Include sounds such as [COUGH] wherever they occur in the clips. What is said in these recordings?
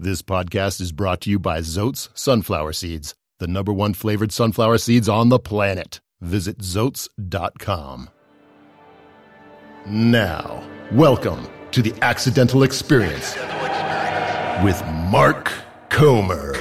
This podcast is brought to you by Zoats Sunflower Seeds, the number one flavored sunflower seeds on the planet. Visit Zoats.com. Now, welcome to the Accidental Experience with Mark Comer.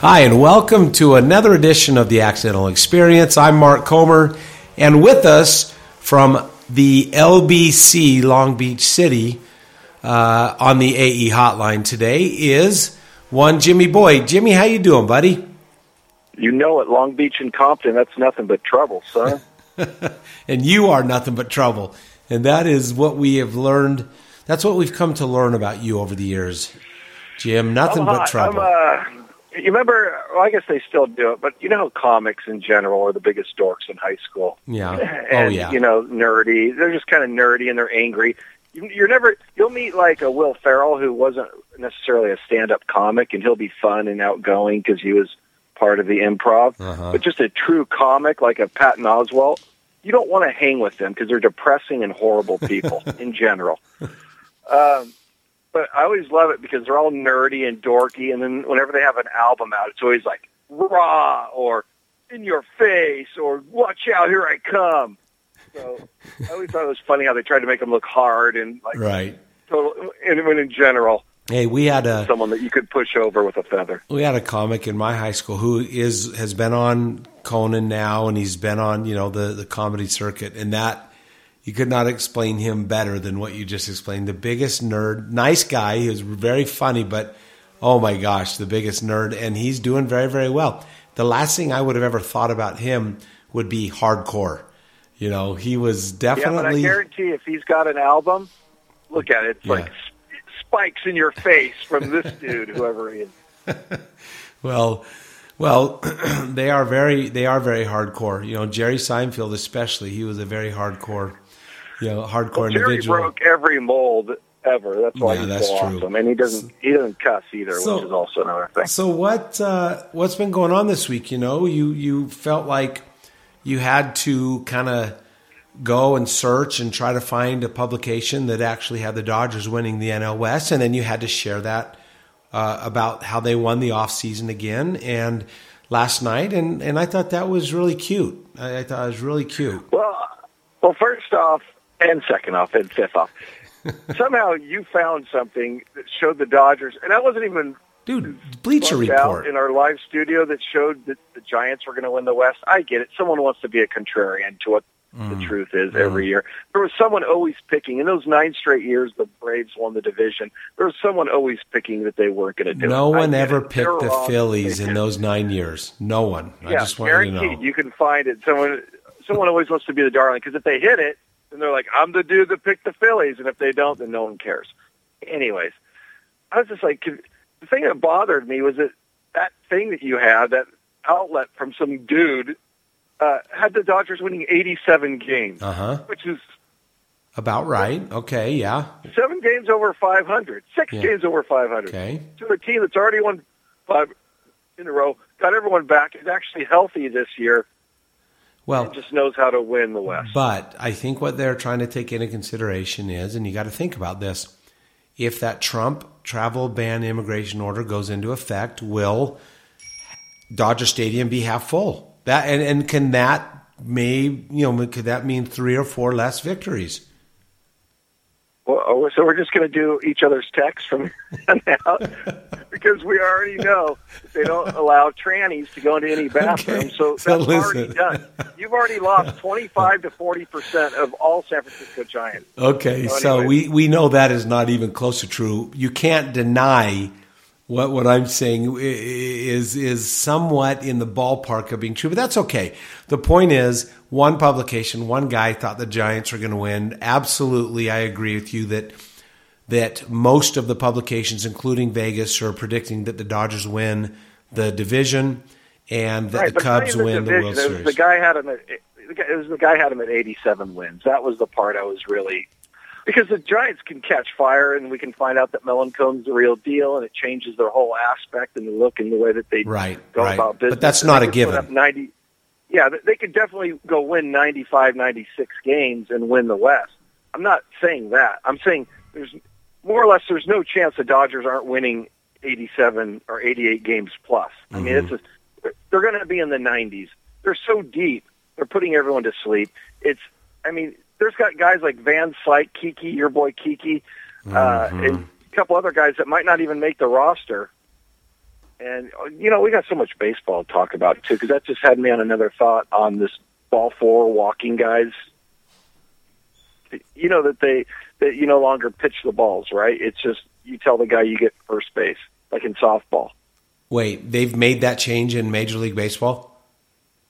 Hi, and welcome to another edition of the Accidental Experience. I'm Mark Comer, and with us from the LBC Long Beach City uh, on the AE hotline today is one Jimmy Boyd. Jimmy, how you doing, buddy? You know it, Long Beach and Compton, that's nothing but trouble, son. [LAUGHS] and you are nothing but trouble. And that is what we have learned. That's what we've come to learn about you over the years, Jim. Nothing but trouble. I'm, uh, you remember? Well, I guess they still do it, but you know how comics in general are the biggest dorks in high school. yeah. [LAUGHS] And, oh yeah. You know, nerdy. They're just kind of nerdy and they're angry. You- You're never. You'll meet like a Will Ferrell who wasn't necessarily a stand-up comic, and he'll be fun and outgoing because he was part of the improv. Uh-huh. But just a true comic like a Patton Oswalt, you don't want to hang with them because they're depressing and horrible people [LAUGHS] in general. [LAUGHS] Um, but I always love it because they're all nerdy and dorky, and then whenever they have an album out, it's always like raw or in your face or watch out, here I come. So I always thought it was funny how they tried to make them look hard and like right. total. And when in general, Hey, we had a someone that you could push over with a feather. we had a comic in my high school who is has been on Conan now, and he's been on you know the the comedy circuit, and that you could not explain him better than what you just explained. The biggest nerd, nice guy. He was very funny, but oh my gosh, the biggest nerd, and he's doing very very well. The last thing I would have ever thought about him would be hardcore. You know, he was definitely. Yeah, but I guarantee if he's got an album, look at it. It's Yeah. like spikes in your face from this [LAUGHS] dude, whoever he is. [LAUGHS] Well, well, [CLEARS THROAT] they are very they are very hardcore. You know, Jerry Seinfeld especially. He was a very hardcore, you know, hardcore Well, Jerry individual. broke every mold ever. That's why Yeah, he's that's so true. awesome, and he doesn't he doesn't cuss either, So- which is also another thing. So what uh, what's been going on this week? You know, you you felt like you had to kind of go and search and try to find a publication that actually had the Dodgers winning the NL West, and then you had to share that uh, about how they won the off season again and last night, and and I thought that was really cute. I, I thought it was really cute. Well, well, first off, and second off, and fifth off, somehow you found something that showed the Dodgers, and I wasn't even Dude, Bleacher Report. in our live studio that showed that the Giants were going to win the West. I get it. Someone wants to be a contrarian to what Mm. the truth is every year. There was someone always picking in those nine straight years the Braves won the division. There was someone always picking that they weren't going to do No it. One ever it. picked They're the wrong. Phillies in those nine years. No one. I Yeah, just want you to guaranteed. know. You can find it. Someone, someone always wants to be the darling because if they hit it, then they're like, "I'm the dude that picked the Phillies," and if they don't, then no one cares. Anyways, I was just like, the thing that bothered me was that that thing that you had, that outlet from some dude, uh, had the Dodgers winning 87 games, Uh huh. which is About right. Okay. Yeah. seven games over 500, six Yeah. games over 500. Okay. to a team that's already won five in a row, got everyone back, is actually healthy this year, Well, just knows how to win the West. but I think what they're trying to take into consideration is, and you got to think about this: if that Trump travel ban immigration order goes into effect, will Dodger Stadium be half full? That and, and can that may you know could that mean three or four less victories? Well, oh, so we're just going to do each other's texts from [LAUGHS] out [LAUGHS] because we already know they don't allow trannies to go into any bathroom. Okay. So So that's already done. You've already lost 25 to 40 percent of all San Francisco Giants. Okay, So so anyway. we, we know that is not even close to true. You can't deny what what I'm saying is is somewhat in the ballpark of being true, but that's okay. The point is, one publication, one guy thought the Giants were going to win. Absolutely, I agree with you that that most of the publications, including Vegas, are predicting that the Dodgers win the division and that right, the Cubs even win the. World Series. The guy had him at the it was the guy had him at 87 wins. That was the part I was really because the Giants can catch fire, and we can find out that Melancon's the real deal, and it changes their whole aspect and the look and the way that they Right, go right. about business. But that's not a given. 90. yeah, they could definitely go win 95, 96 games and win the West. I'm not saying that. I'm saying there's more or less there's no chance the Dodgers aren't winning 87 or 88 games plus. I mean, it's just, they're going to be in the 90s. They're so deep. They're putting everyone to sleep. It's, I mean, there's got guys like Van Slyke, Kiki, your boy Kiki, uh, and a couple other guys that might not even make the roster. And you know, we got so much baseball to talk about too, because that just had me on another thought on this ball four walking guys. You know that they that you no longer pitch the balls, right? It's just you tell the guy you get first base, like in softball. Wait, they've made that change in Major League Baseball?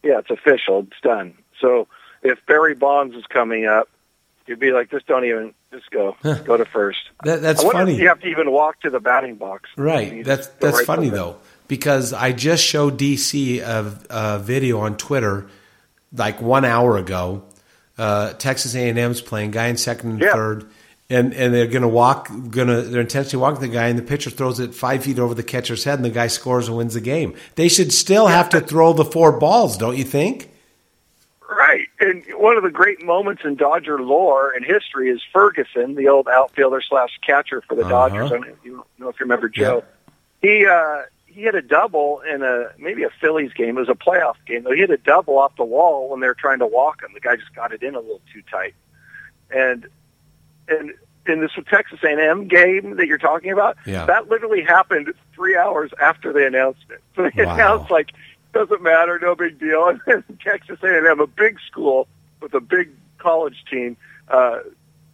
Yeah, it's official. It's done. So if Barry Bonds is coming up, you'd be like, just don't even, just go, go to first. That, that's funny. you have to even walk to the batting box. Right. That's that's right funny though because I just showed DC a, a video on Twitter like one hour ago. Uh, Texas A&M's playing guy in second and Yeah. third, and and they're gonna walk, gonna they're intentionally walking the guy, and the pitcher throws it five feet over the catcher's head, and the guy scores and wins the game. They should still have to throw the four balls, don't you think? Right. And one of the great moments in Dodger lore and history is Ferguson, the old outfielder slash catcher for the Uh-huh. Dodgers. I don't know if you know if you remember Joe. He uh he hit a double in a maybe a Phillies game. It was a playoff game. Though he hit a double off the wall when they were trying to walk him. The guy just got it in a little too tight. And and in this Texas A&M game that you're talking about, Yeah. that literally happened three hours after they announced it. So [LAUGHS] they Wow. announced like doesn't matter, no big deal. [LAUGHS] And then Texas A&M, a big school with a big college team, uh,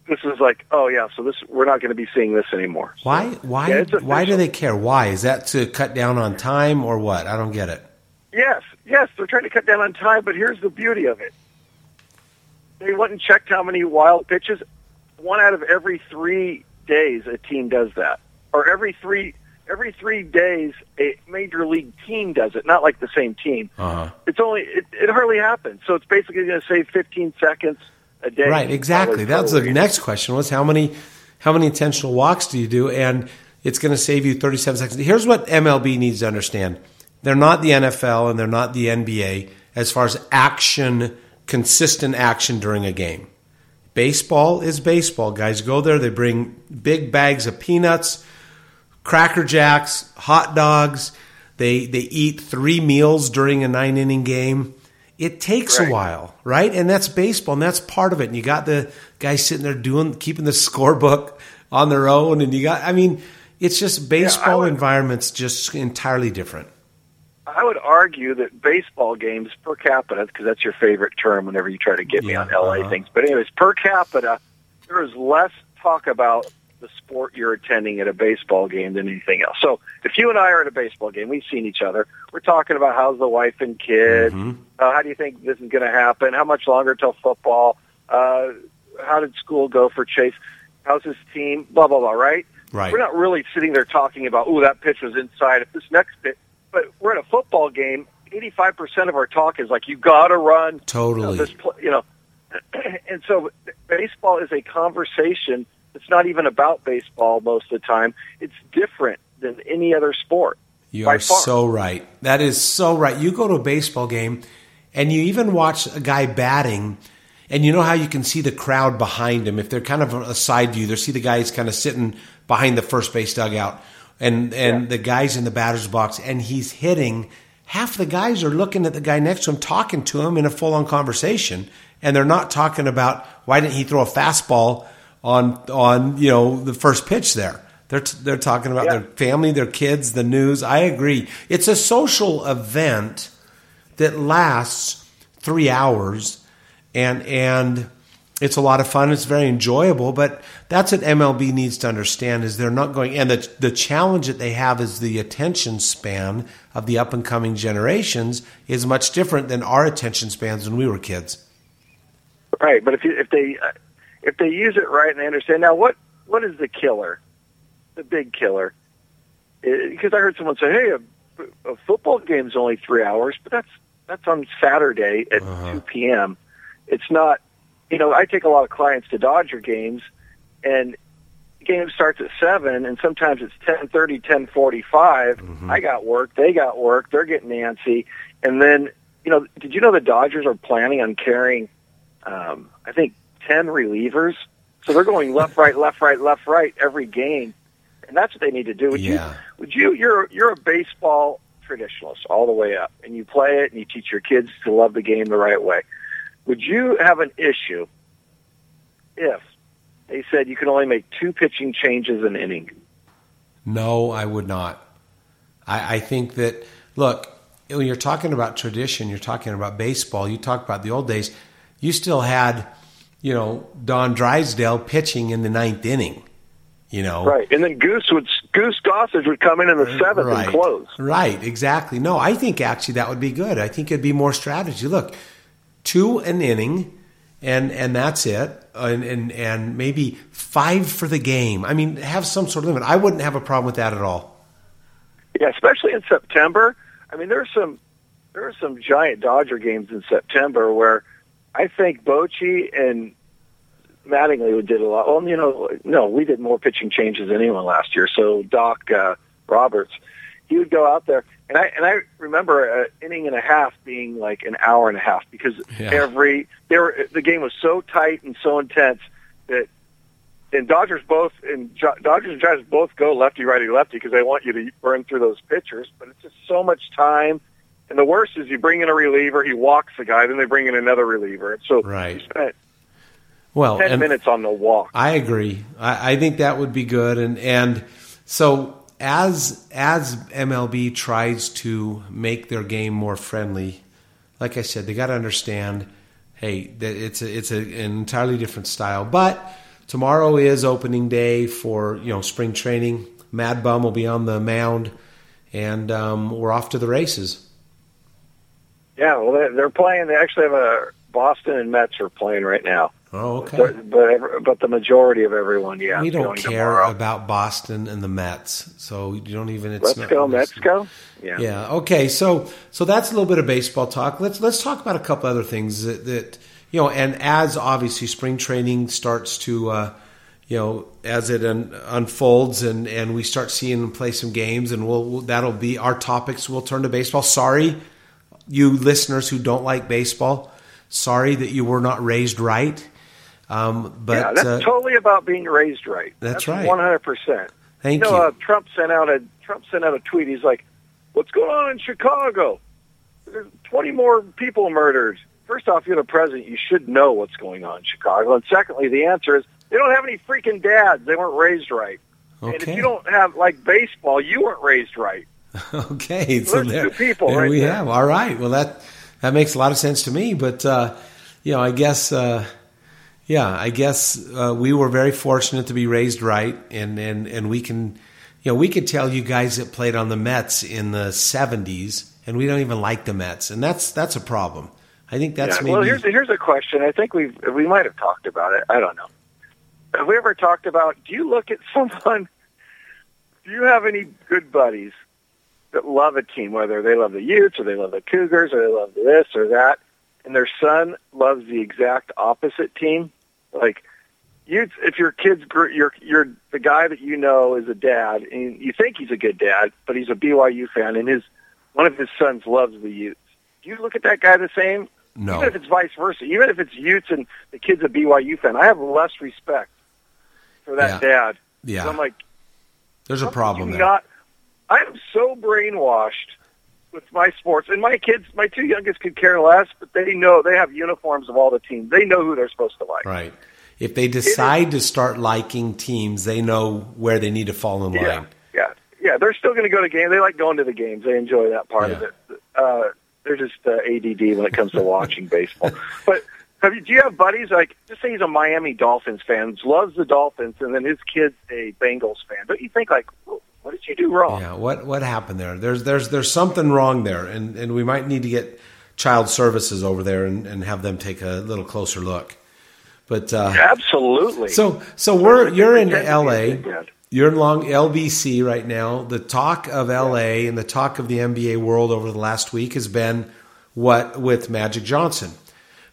this is like, oh yeah, so this we're not going to be seeing this anymore. So, Why why yeah, why do they care? Why is that to cut down on time or what? I don't get it. Yes, yes, they're trying to cut down on time, but here's the beauty of it. They went and checked how many wild pitches. One out of every three days, a team does that, or every three every three days, a major league team does it. Not like the same team. Uh-huh. It's only it, it hardly happens. So it's basically going to save 15 seconds a day. Right, exactly. That's the next question was how many how many intentional walks do you do? And it's going to save you 37 seconds. Here's what MLB needs to understand. They're not the NFL and they're not the NBA as far as action, consistent action during a game. Baseball is baseball. Guys go there, they bring big bags of peanuts, cracker jacks, hot dogs. They they eat three meals during a nine inning game. It takes a while, right? And that's baseball, and that's part of it. And you got the guys sitting there doing keeping the [LAUGHS] scorebook on their own, and you got I mean, it's just baseball would- environment's just entirely different. I would argue that baseball games per capita, because that's your favorite term whenever you try to get me Yeah, on LA uh-huh. things. But anyways, per capita, there is less talk about the sport you're attending at a baseball game than anything else. So if you and I are at a baseball game, we've seen each other. We're talking about how's the wife and kid. Mm-hmm. Uh, how do you think this is going to happen? How much longer till football? Uh, how did school go for Chase? How's his team? Blah blah blah. Right? Right. We're not really sitting there talking about, oh, that pitch was inside. If this next pitch, but we're at a football game. Eighty-five percent of our talk is like, you got to run. You know, Totally. this, pl- you know, [CLEARS THROAT] and so baseball is a conversation. It's not even about baseball most of the time. It's different than any other sport. You are far. so right. That is so right. You go to a baseball game and you even watch a guy batting and you know how you can see the crowd behind him if they're kind of a side view. They see the guy who's kind of sitting behind the first base dugout and and Yeah. the guys in the batter's box and he's hitting. Half the guys are looking at the guy next to him, talking to him in a full on conversation, and they're not talking about why didn't he throw a fastball on on you know the first pitch there. They're t- they're talking about Yeah. their family, their kids, the news. I agree. It's a social event that lasts three hours, and and it's a lot of fun. It's very enjoyable. But that's what MLB needs to understand is they're not going. And the the challenge that they have is the attention span of the up and coming generations is much different than our attention spans when we were kids. Right, but if you, if they uh, if they use it right and they understand now what what is the killer, the big killer? Because I heard someone say, "Hey, a, a football game's only three hours," but that's that's on Saturday at two p.m. It's not. You know, I take a lot of clients to Dodger games, and the game starts at seven, and sometimes it's ten thirty, ten forty-five. I got work, they got work, they're getting antsy, and then you know, did you know the Dodgers are planning on carrying, um, I think, ten relievers? So they're going left, right, left, right, left, right every game, and that's what they need to do. Would Yeah. you? Would you? You're you're a baseball traditionalist all the way up, and you play it, and you teach your kids to love the game the right way. Would you have an issue if they said you can only make two pitching changes an inning? No, I would not. I, I think that look when you're talking about tradition, you're talking about baseball. You talk about the old days. You still had, you know, Don Drysdale pitching in the ninth inning. You know, Right, and then Goose would Goose Gossage would come in in the seventh right. and close. Right, exactly. No, I think actually that would be good. I think it'd be more strategy. Look, two an inning, and and that's it, and and and maybe five for the game. I mean, have some sort of limit. I wouldn't have a problem with that at all. Yeah, especially in September. I mean, there's some there are some giant Dodger games in September where I think Bochy and Mattingly did a lot. Well, you know, no, we did more pitching changes than anyone last year. So Doc uh, Roberts, he would go out there, and I and I remember an inning and a half being like an hour and a half because Yeah. every there were, the game was so tight and so intense that and Dodgers both and Jo- Dodgers and Giants both go lefty, righty, lefty because they want you to burn through those pitchers. But it's just so much time. And the worst is you bring in a reliever, he walks the guy, then they bring in another reliever. So Right. you spent Well, ten minutes on the walk. I agree. I, I think that would be good, and and so as as MLB tries to make their game more friendly, like I said, they got to understand, hey, it's a, it's a, an entirely different style. But tomorrow is opening day for you know spring training. Mad Bum will be on the mound, and um, we're off to the races. Yeah, well, they're playing. They actually have a Boston and Mets are playing right now. Oh, okay. But but, but the majority of everyone, yeah, we don't care tomorrow. about Boston and the Mets, so you don't even. It's Let's not, go, Mets go. Yeah. Yeah. Okay. So so that's a little bit of baseball talk. Let's let's talk about a couple other things that, that you know. And as obviously spring training starts to, uh, you know, as it un, unfolds and and we start seeing them play some games, and we'll, we'll that'll be our topics. We'll turn to baseball. Sorry, you listeners who don't like baseball. Sorry that you were not raised right. Um, but yeah, that's uh, totally about being raised right. That's right. One hundred percent. thank you know, you. Uh, Trump sent out a Trump sent out a tweet. He's like, "What's going on in Chicago? There's 20 more people murdered." First off, you're the president. You should know what's going on in Chicago. And secondly, the answer is they don't have any freaking dads. They weren't raised right. Okay. And if you don't have like baseball, you weren't raised right. [LAUGHS] Okay, so There's there, two people there right we there. have. All right, well that that makes a lot of sense to me. But uh, you know, I guess uh, yeah, I guess uh, we were very fortunate to be raised right, and and and we can, you know, we could tell you guys that played on the Mets in the '70s, and we don't even like the Mets, and that's that's a problem. I think that's yeah. maybe Well, here's here's a question. I think we we might have talked about it. I don't know. Have we ever talked about? Do you look at [LAUGHS] someone? Do you have any good buddies that love a team, whether they love the Utes or they love the Cougars or they love this or that, and their son loves the exact opposite team? Like you, if your kids, gr- you're you're the guy that you know is a dad, and you think he's a good dad, but he's a BYU fan, and his one of his sons loves the Utes. Do you look at that guy the same? no. Even if it's vice versa, even if it's Utes and the kid's a BYU fan, I have less respect for that dad. Yeah, I'm like, there's a problem there. Not, I am so brainwashed with my sports, and my kids, my two youngest, could care less, but they know they have uniforms of all the teams. They know who they're supposed to like. Right. If they decide to start liking teams, they know where they need to fall in line. Yeah, yeah, yeah. They're still going to go to games. They like going to the games. They enjoy that part of it. Uh, they're just uh, ADD when it comes to watching [LAUGHS] baseball. But have you, do you have buddies like just say he's a Miami Dolphins fan, loves the Dolphins, and then his kid's a Bengals fan? Don't you think like, "Well, what did you do wrong? Yeah, what what happened there? There's there's there's something wrong there, and and we might need to get child services over there and, and have them take a little closer look. But uh, Absolutely. so so we're you're in Pretend to be a L.A. You're in Long LBC right now. The talk of LA and the talk of the NBA world over the last week has been what with Magic Johnson.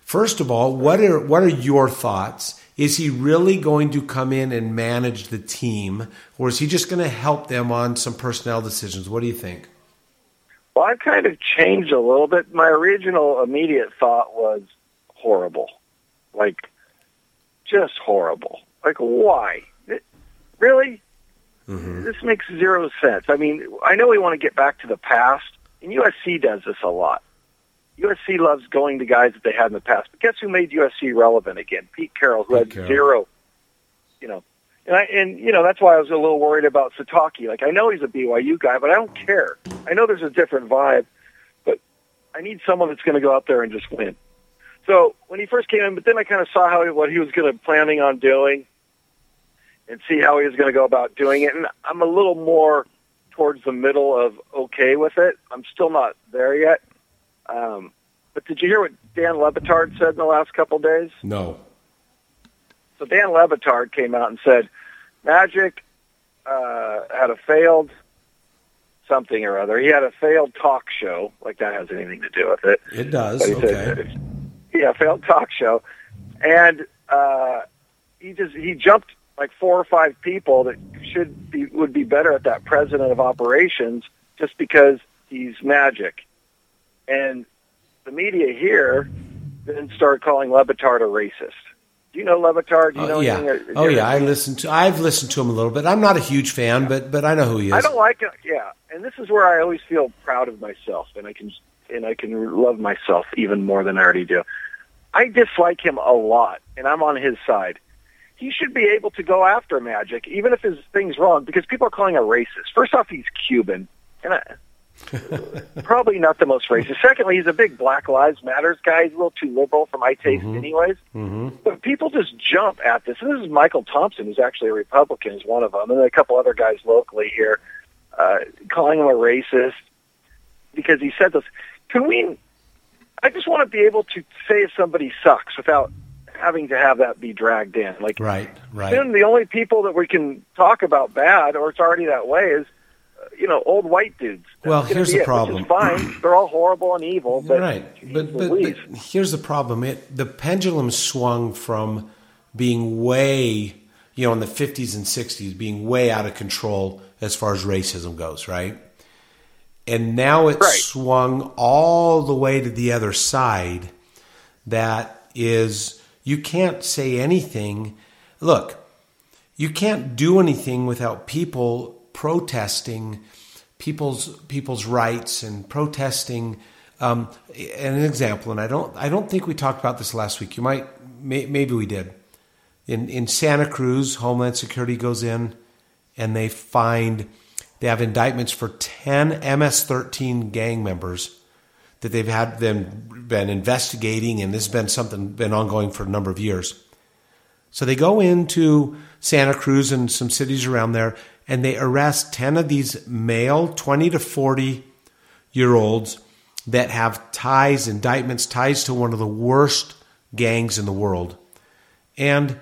First of all, what are what are your thoughts? Is he really going to come in and manage the team, or is he just going to help them on some personnel decisions? What do you think? Well, I've kind of changed a little bit. My original immediate thought was horrible. Like, just horrible. Like, why? It, really? Mm-hmm. This makes zero sense. I mean, I know we want to get back to the past, and USC does this a lot. USC loves going to guys that they had in the past. But guess who made USC relevant again? Pete Carroll, who Pete had Carroll. zero, you know. And I and you know that's why I was a little worried about Sitake. Like I know he's a BYU guy, but I don't care. I know there's a different vibe, but I need someone that's going to go out there and just win. So when he first came in, but then I kind of saw how what he was going to planning on doing, and see how he was going to go about doing it. And I'm a little more towards the middle of okay with it. I'm still not there yet. Um, but did you hear what Dan Le Batard said in the last couple of days? No. So Dan Le Batard came out and said Magic uh, had a failed something or other. He had a failed talk show. Like that has anything to do with it. It does. okay. Said, yeah, failed talk show, and uh, he just he jumped like four or five people that should be would be better at that president of operations just because he's Magic. And the media here then started calling Le Batard a racist. Do you know Le Batard? Do you know uh, yeah. Anything? Oh yeah, I listened to. I've listened to him a little bit. I'm not a huge fan, but but I know who he is. I don't like it. Yeah, and this is where I always feel proud of myself, and I can and I can love myself even more than I already do. I dislike him a lot, and I'm on his side. He should be able to go after Magic, even if his thing's wrong, because people are calling him a racist. First off, he's Cuban, and I, [LAUGHS] Probably not the most racist. Secondly, he's a big Black Lives Matters guy. He's a little too liberal for my taste, mm-hmm. anyways. Mm-hmm. But people just jump at this. And this is Michael Thompson, who's actually a Republican, is one of them, and then a couple other guys locally here, uh, calling him a racist because he said this. Can we? I just want to be able to say if somebody sucks without having to have that be dragged in. Like, right, right. Then the only people that we can talk about bad, or it's already that way, is you know, old white dudes. That's well, here's the it, problem. fine. They're all horrible and evil. But right. But, but, but, here's the problem. It the pendulum swung from being way, you know, in the 50s and 60s, being way out of control as far as racism goes, right? And now it's right. swung all the way to the other side. That is, you can't say anything. Look, you can't do anything without people protesting people's people's rights and protesting. Um, an example, and I don't I don't think we talked about this last week. You might may, maybe we did. In in Santa Cruz, Homeland Security goes in and they find they have indictments for 10 MS-13 gang members that they've had them been investigating, and this has been something been ongoing for a number of years. So they go into Santa Cruz and some cities around there, and they arrest 10 of these male 20 to 40 year olds that have ties, indictments, ties to one of the worst gangs in the world. And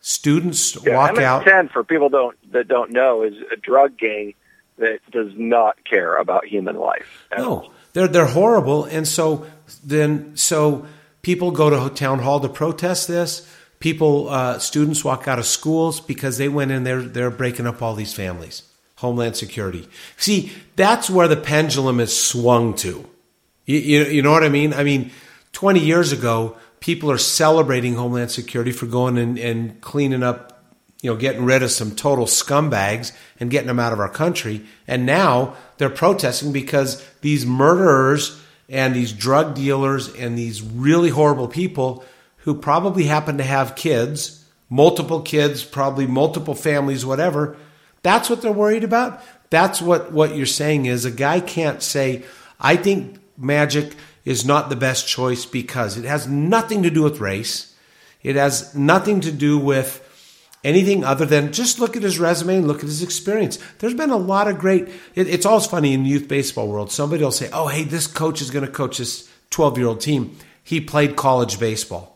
students yeah, walk MS-10, out. 10 for people don't that don't know is a drug gang that does not care about human life. No, they're they're horrible, and so then so people go to town hall to protest this people, uh, students walk out of schools because they went in there, they're breaking up all these families. Homeland Security. See, that's where the pendulum is swung to. You, you, you know what I mean? I mean, 20 years ago, people are celebrating Homeland Security for going and, and cleaning up, you know, getting rid of some total scumbags and getting them out of our country. And now they're protesting because these murderers and these drug dealers and these really horrible people who probably happen to have kids, multiple kids, probably multiple families, whatever. That's what they're worried about. That's what, what you're saying is a guy can't say, I think magic is not the best choice because it has nothing to do with race. It has nothing to do with anything other than just look at his resume and look at his experience. There's been a lot of great. It, it's always funny in the youth baseball world. Somebody will say, "Oh, hey, this coach is going to coach this 12 year old team. He played college baseball."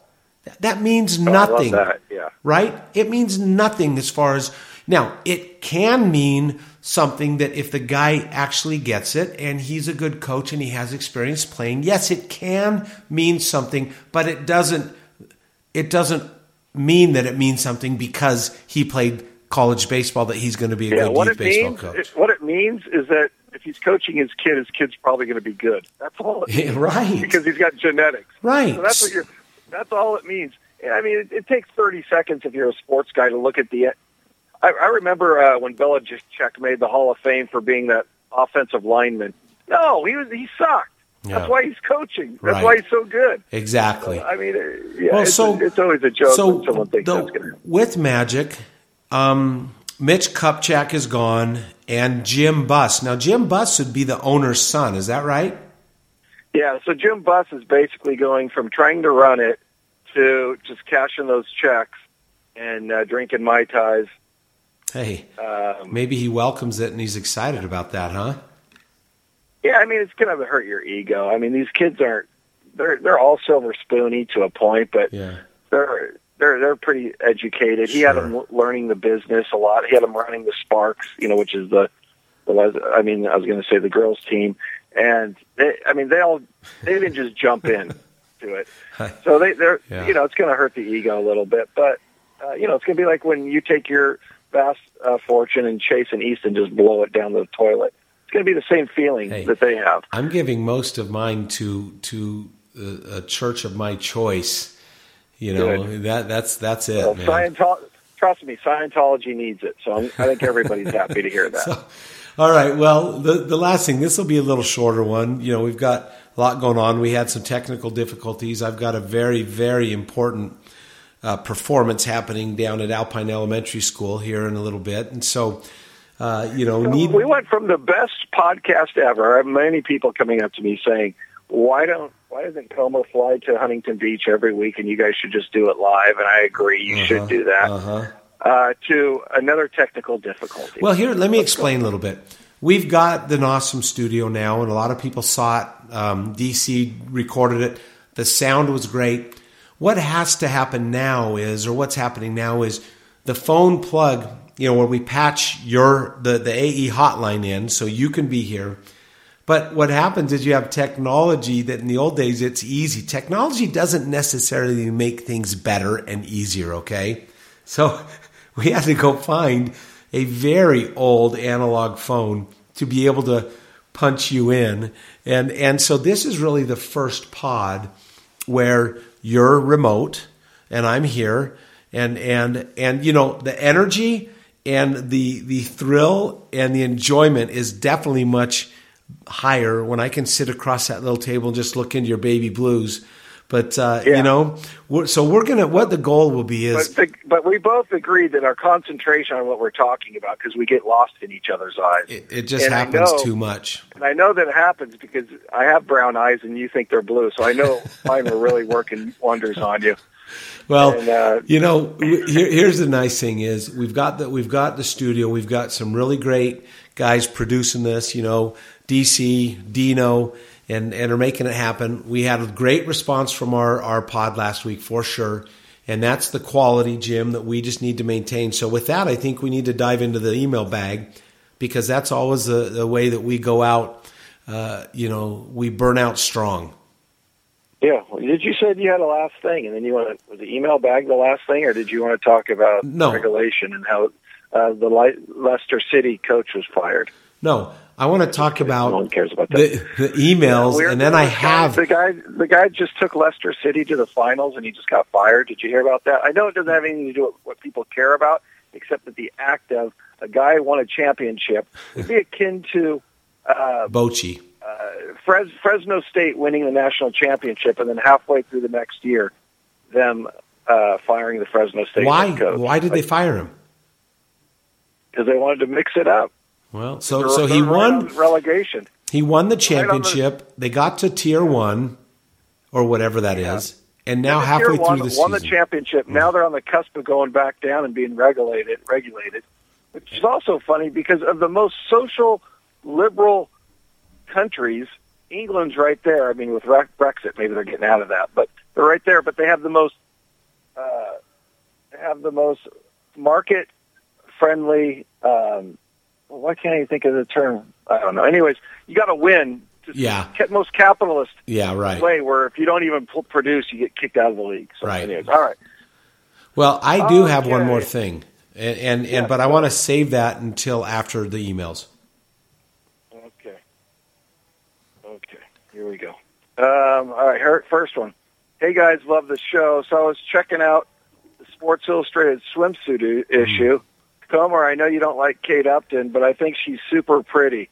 That means oh, nothing. That. Yeah. Right? It means nothing as far as now, it can mean something that if the guy actually gets it and he's a good coach and he has experience playing, yes, it can mean something, but it doesn't it doesn't mean that it means something because he played college baseball that he's going to be a yeah, good youth baseball means, coach. It, what it means is that if he's coaching his kid, his kid's probably going to be good. That's all. It [LAUGHS] means. right. Because he's got genetics. Right. So that's what you're. That's all it means. I mean, it, it takes 30 seconds if you're a sports guy to look at the. I, I remember uh, when Belichick made the Hall of Fame for being that offensive lineman. No, he was he sucked. Yeah. That's why he's coaching. That's Right. why he's so good. Exactly. I mean, uh, yeah, Well, it's, so- it's always a joke so when someone thinks the- that's going to. with Magic, um, Mitch Kupchak is gone, and Jim Buss. Now, Jim Buss would be the owner's son. Is that right? Yeah, so Jim Buss is basically going from trying to run it to just cashing those checks and uh, drinking mai tais. Hey, Um, maybe he welcomes it and he's excited about that, huh? yeah, I mean it's going to hurt your ego. I mean these kids aren't they're they're all silver spoony to a point, but Yeah. they're they're they're pretty educated. He had them learning the business a lot. He had them running the Sparks, you know, which is the the I mean I was going to say the girls team, and they I mean they all they didn't just jump in to it. [LAUGHS] So they they're Yeah. you know it's going to hurt the ego a little bit, but uh, you know it's going to be like when you take your vast uh, fortune and Chase an east and just blow it down the toilet. It's going to be the same feeling Hey. that they have. I'm giving most of mine to to a, a church of my choice. You know Good. that that's that's it, Well, man. Scientology, trust me, Scientology needs it. So I'm, I think everybody's happy to hear [LAUGHS] that. So, all right. Well, the the last thing. This will be a little shorter one. You know, we've got a lot going on. We had some technical difficulties. I've got a very very important uh, performance happening down at Alpine Elementary School here in a little bit, and so uh, you know, need we went from the best podcast ever. I have many people coming up to me saying, "Why don't why doesn't Comer fly to Huntington Beach every week, and you guys should just do it live?" And I agree, you should do that. Uh-huh. Uh, to another technical difficulty. Well, here, let me explain a little bit. We've got the awesome studio now, and a lot of people saw it. Um, DC recorded it. The sound was great. What has to happen now is, or what's happening now is, the phone plug. You know, where we patch your the the AE hotline in, so you can be here. But what happens is you have technology that in the old days it's easy. Technology doesn't necessarily make things better and easier, okay? So we had to go find a very old analog phone to be able to punch you in. And and so this is really the first pod where you're remote and I'm here and and and you know the energy and the the thrill and the enjoyment is definitely much higher when I can sit across that little table and just look into your baby blues. But uh, Yeah. you know, we're, so we're gonna. What the goal will be is but, the, but we both agree that our concentration on what we're talking about, because we get lost in each other's eyes. it, it just And happens know- too much. And I know that it happens because I have brown eyes and you think they're blue. So I know [LAUGHS] mine are really working wonders on you. Well, And, uh, you know, here, here's the nice thing is we've got the we've got the studio. We've got some really great guys producing this. You know, DC, Dino, and and are making it happen. We had a great response from our our pod last week for sure. And that's the quality, Jim, that we just need to maintain. So with that, I think we need to dive into the email bag because that's always the, the way that we go out. Uh, you know, we burn out strong. Yeah. Did you said you had a last thing, and then you want to was the email bag the last thing, or did you want to talk about No. regulation and how uh, the Le- Leicester City coach was fired? No, I want to talk about no one cares about that. the, the emails, Weird and then I have the guy. The guy just took Leicester City to the finals, and he just got fired. Did you hear about that? I know it doesn't have anything to do with what people care about, except that the act of a guy who won a championship would be akin to uh, Bochy. Fres- Fresno State winning the national championship, and then halfway through the next year, them uh, firing the Fresno State Why? coach. Why did they fire him? Because they wanted to mix it up. Well, so They're- so he won. relegation. He won the on the- championship. They got to tier one, or whatever that is, and now Tier halfway one through the won the season. championship. Now they're on the cusp of going back down and being regulated. Regulated, which is also funny because of the most social liberal countries. England's right there. I mean, with Brexit, maybe they're getting out of that, but they're right there. But they have the most, uh, they have the most market friendly. Um, well, why can't I think of the term? I don't know. Anyways, you got to win. Yeah. most capitalist yeah, right. way where if you don't even produce, you get kicked out of the league. So, Right. anyways, all right. Well, I do have one more thing, and and, Yeah, and but I want to save that until after the emails. Okay. Okay. Here we go. Um, all right, here, first one. Hey guys, love the show. So I was checking out the Sports Illustrated swimsuit i- issue. Comer, I know you don't like Kate Upton, but I think she's super pretty.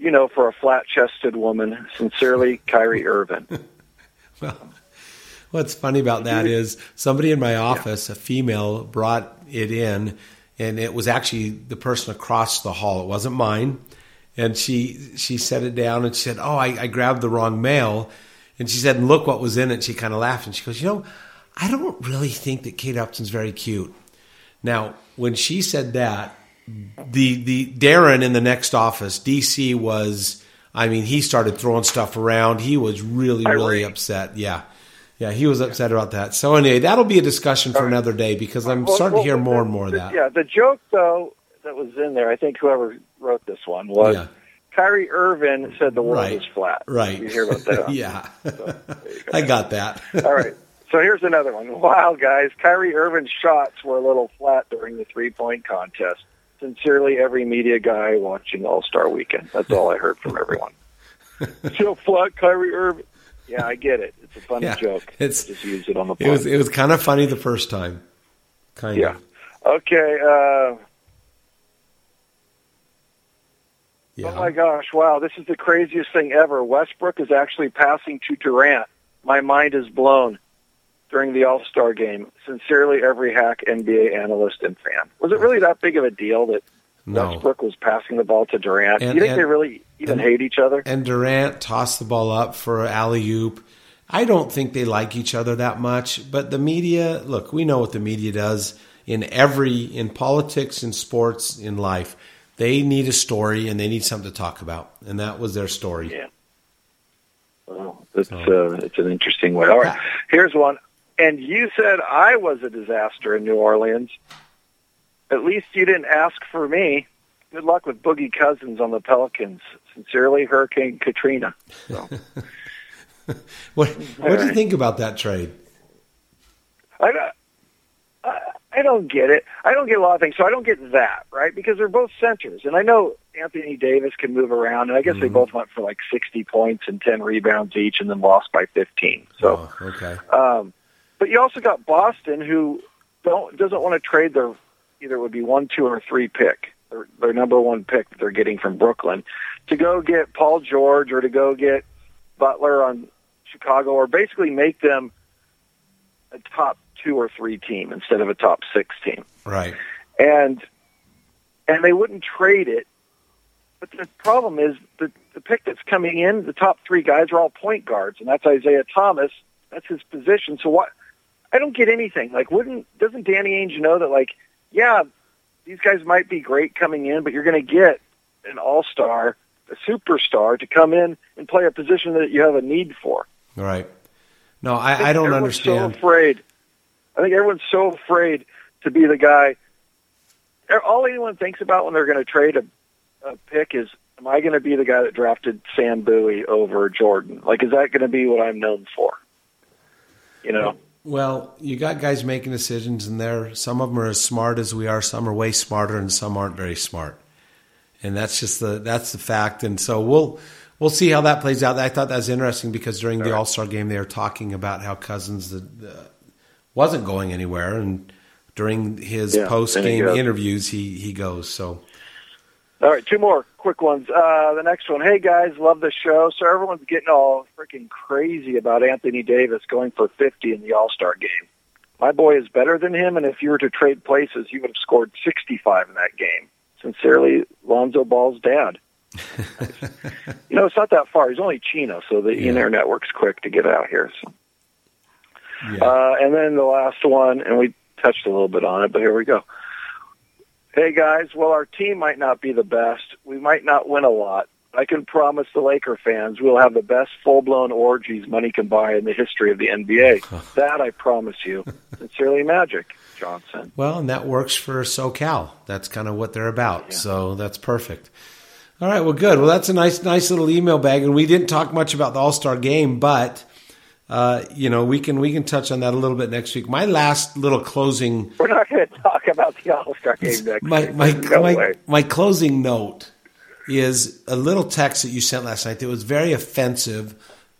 You know, for a flat-chested woman. Sincerely, Kyrie Irving. [LAUGHS] Well, what's funny about that is somebody in my office, a female, brought it in, and it was actually the person across the hall. It wasn't mine, and she she set it down and she said, "Oh, I, I grabbed the wrong mail," and she said, and "Look what was in it." She kind of laughed and she goes, "You know, I don't really think that Kate Upton's very cute." Now, when she said that, the the Darren in the next office, DC was. I mean, he started throwing stuff around. He was really, really upset. Yeah, yeah, he was upset about that. So anyway, that'll be a discussion for another day because I'm Well, starting well, to hear more and more of that. Yeah, the joke though that was in there, I think whoever wrote this one was Yeah. Kyrie Irving said the world Right. is flat. Right. You hear about that? [LAUGHS] yeah, [LAUGHS] I got that. All right. So here's another one. Wow, guys. Kyrie Irving's shots were a little flat during the three point contest. Sincerely, every media guy watching All Star Weekend. That's all I heard from everyone. [LAUGHS] so flat, Kyrie Irving. Yeah, I get it. It's a funny Yeah, joke. [LAUGHS] it's- Just use it on the It was it was kind of funny the first time. Kind Yeah. of. Okay. Uh, Yeah. Oh my gosh! Wow, this is the craziest thing ever. Westbrook is actually passing to Durant. My mind is blown during the All Star game. Sincerely, every hack NBA analyst and fan. Was it really that big of a deal that No. Westbrook was passing the ball to Durant? And- you think and- they really even and- hate each other? and Durant tossed the ball up for alley oop. I don't think they like each other that much, but the media, look, we know what the media does in every in politics, in sports, in life. They need a story and they need something to talk about, and that was their story. Yeah. Well, it's uh, it's an interesting way. All right, here's one. And you said I was a disaster in New Orleans. At least you didn't ask for me. Good luck with Boogie Cousins on the Pelicans. Sincerely, Hurricane Katrina. So, [LAUGHS] What what do you think about that trade? I, don't- I I don't get it. I don't get a lot of things. So I don't get that right because they're both centers, and I know Anthony Davis can move around, and I guess they both went for like sixty points and ten rebounds each, and then lost by fifteen. So. oh, okay. Um, but you also got Boston, who don't doesn't want to trade their either it would be one, two, or three pick, their, their number one pick that they're getting from Brooklyn, to go get Paul George or to go get Butler on Chicago, or basically make them a top two or three team instead of a top six team Right. and and they wouldn't trade it. But the problem is the the pick that's coming in, the top three guys are all point guards, and that's Isaiah Thomas. That's his position. So what? I don't get anything. Like, wouldn't doesn't Danny Ainge know that? Like, yeah, these guys might be great coming in, but you're going to get an all star, a superstar to come in and play a position that you have a need for. Right. No, I, think I don't understand. So afraid. I think everyone's so afraid to be the guy. All anyone thinks about when they're going to trade a, a pick is, am I going to be the guy that drafted Sam Bowie over Jordan? Like, is that going to be what I'm known for? You know. Well, you got guys making decisions, and there some of them are as smart as we are. Some are way smarter, and some aren't very smart. And that's just the that's the fact. And so we'll we'll see how that plays out. I thought that was interesting because during the All Star game, they were talking about how Cousins uh, wasn't going anywhere, and during his Yeah, post game interviews, he he goes. So All right, two more quick ones. Uh, the next one. Hey guys, love the show. So everyone's getting all freaking crazy about Anthony Davis going for 50 in the All Star game. My boy is better than him, and if you were to trade places, he would have scored 65 in that game. Sincerely, Lonzo Ball's dad. [LAUGHS] you know, it's not that far. He's only Chino, so the Yeah. internet works quick to get out here. So. yeah, Uh, and then the last one, and we touched a little bit on it, but here we go. Hey guys, well, our team might not be the best. We might not win a lot. I can promise the Laker fans we'll have the best full-blown orgies money can buy in the history of the NBA. [LAUGHS] that I promise you. Sincerely, Magic Johnson. well, and that works for SoCal. That's kind of what they're about. So that's perfect. All right, well, good. Well, that's a nice, nice little email bag, and we didn't talk much about the All Star game, but uh, you know, we can we can touch on that a little bit next week. My last little closing, We're not going to talk about the All-Star game next my week. my no my, way. my closing note is a little text that you sent last night that was very offensive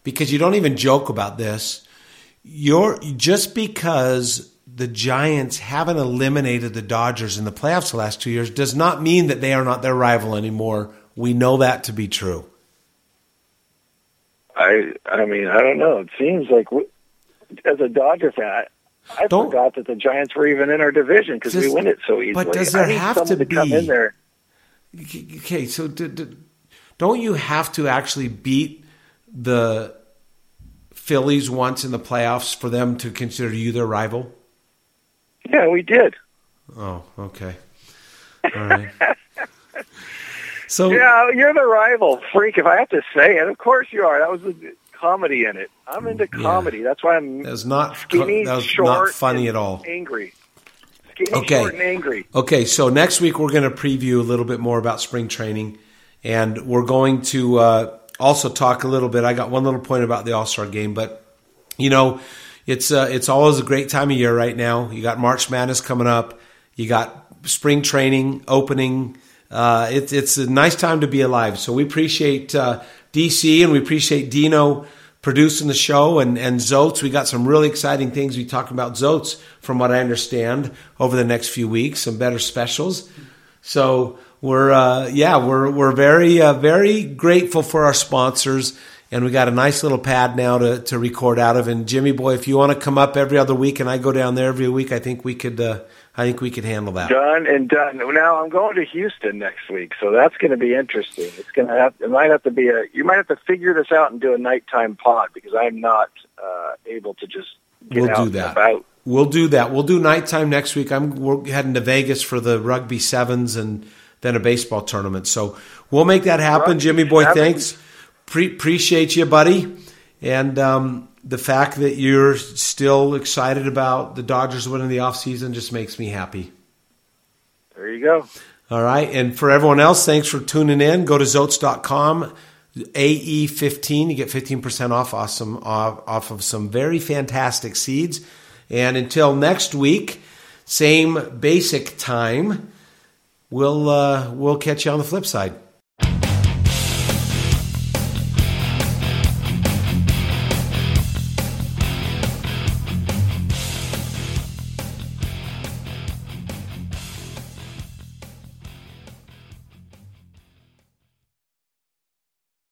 because you don't even joke about this. You're just because the Giants haven't eliminated the Dodgers in the playoffs the last two years does not mean that they are not their rival anymore. We know that to be true. I I mean I don't know. It seems like we, as a Dodger fan, I, I Don't- forgot that the Giants were even in our division because we win it so easily. but does there have to come be- in there? Okay, so d- d- don't you have to actually beat the Phillies once in the playoffs for them to consider you their rival? Yeah, we did. Oh, okay. All right. [LAUGHS] So Yeah, you're the rival, freak. If I have to say it, of course you are. That was the comedy in it. I'm into Yeah. comedy. That's why I'm that was not skinny, that was short, not funny at all. Angry. Skinny, Okay. short, and angry. Okay, so next week we're going to preview a little bit more about spring training, and we're going to uh, also talk a little bit. I got one little point about the All Star game, but you know, it's uh, it's always a great time of year right now. You got March Madness coming up. You got spring training opening. Uh, it's it's a nice time to be alive. So we appreciate uh, DC and we appreciate Dino producing the show and and Zotes. We got some really exciting things we talk about Zotes from what I understand over the next few weeks. Some better specials. So we're uh, yeah we're we're very uh, very grateful for our sponsors. And we got a nice little pad now to, to record out of. And Jimmy boy, if you want to come up every other week, and I go down there every week, I think we could. Uh, I think we could handle that. Done and done. Now I'm going to Houston next week, so that's going to be interesting. It's going to have. It might have to be a. You might have to figure this out and do a nighttime pod because I'm not uh, able to just get We'll out do and that. about. We'll do that. We'll do nighttime next week. I'm we're heading to Vegas for the rugby sevens and then a baseball tournament. So we'll make that happen. Rugby Jimmy boy, sevens? thanks. Pre- appreciate you, buddy, and um, the fact that you're still excited about the Dodgers winning the offseason just makes me happy. There you go. All right. And for everyone else, thanks for tuning in. Go to Zotes.com, AE15. You get 15% off, awesome, off, off of some very fantastic seeds. And until next week, same basic time, we'll, uh, we'll catch you on the flip side.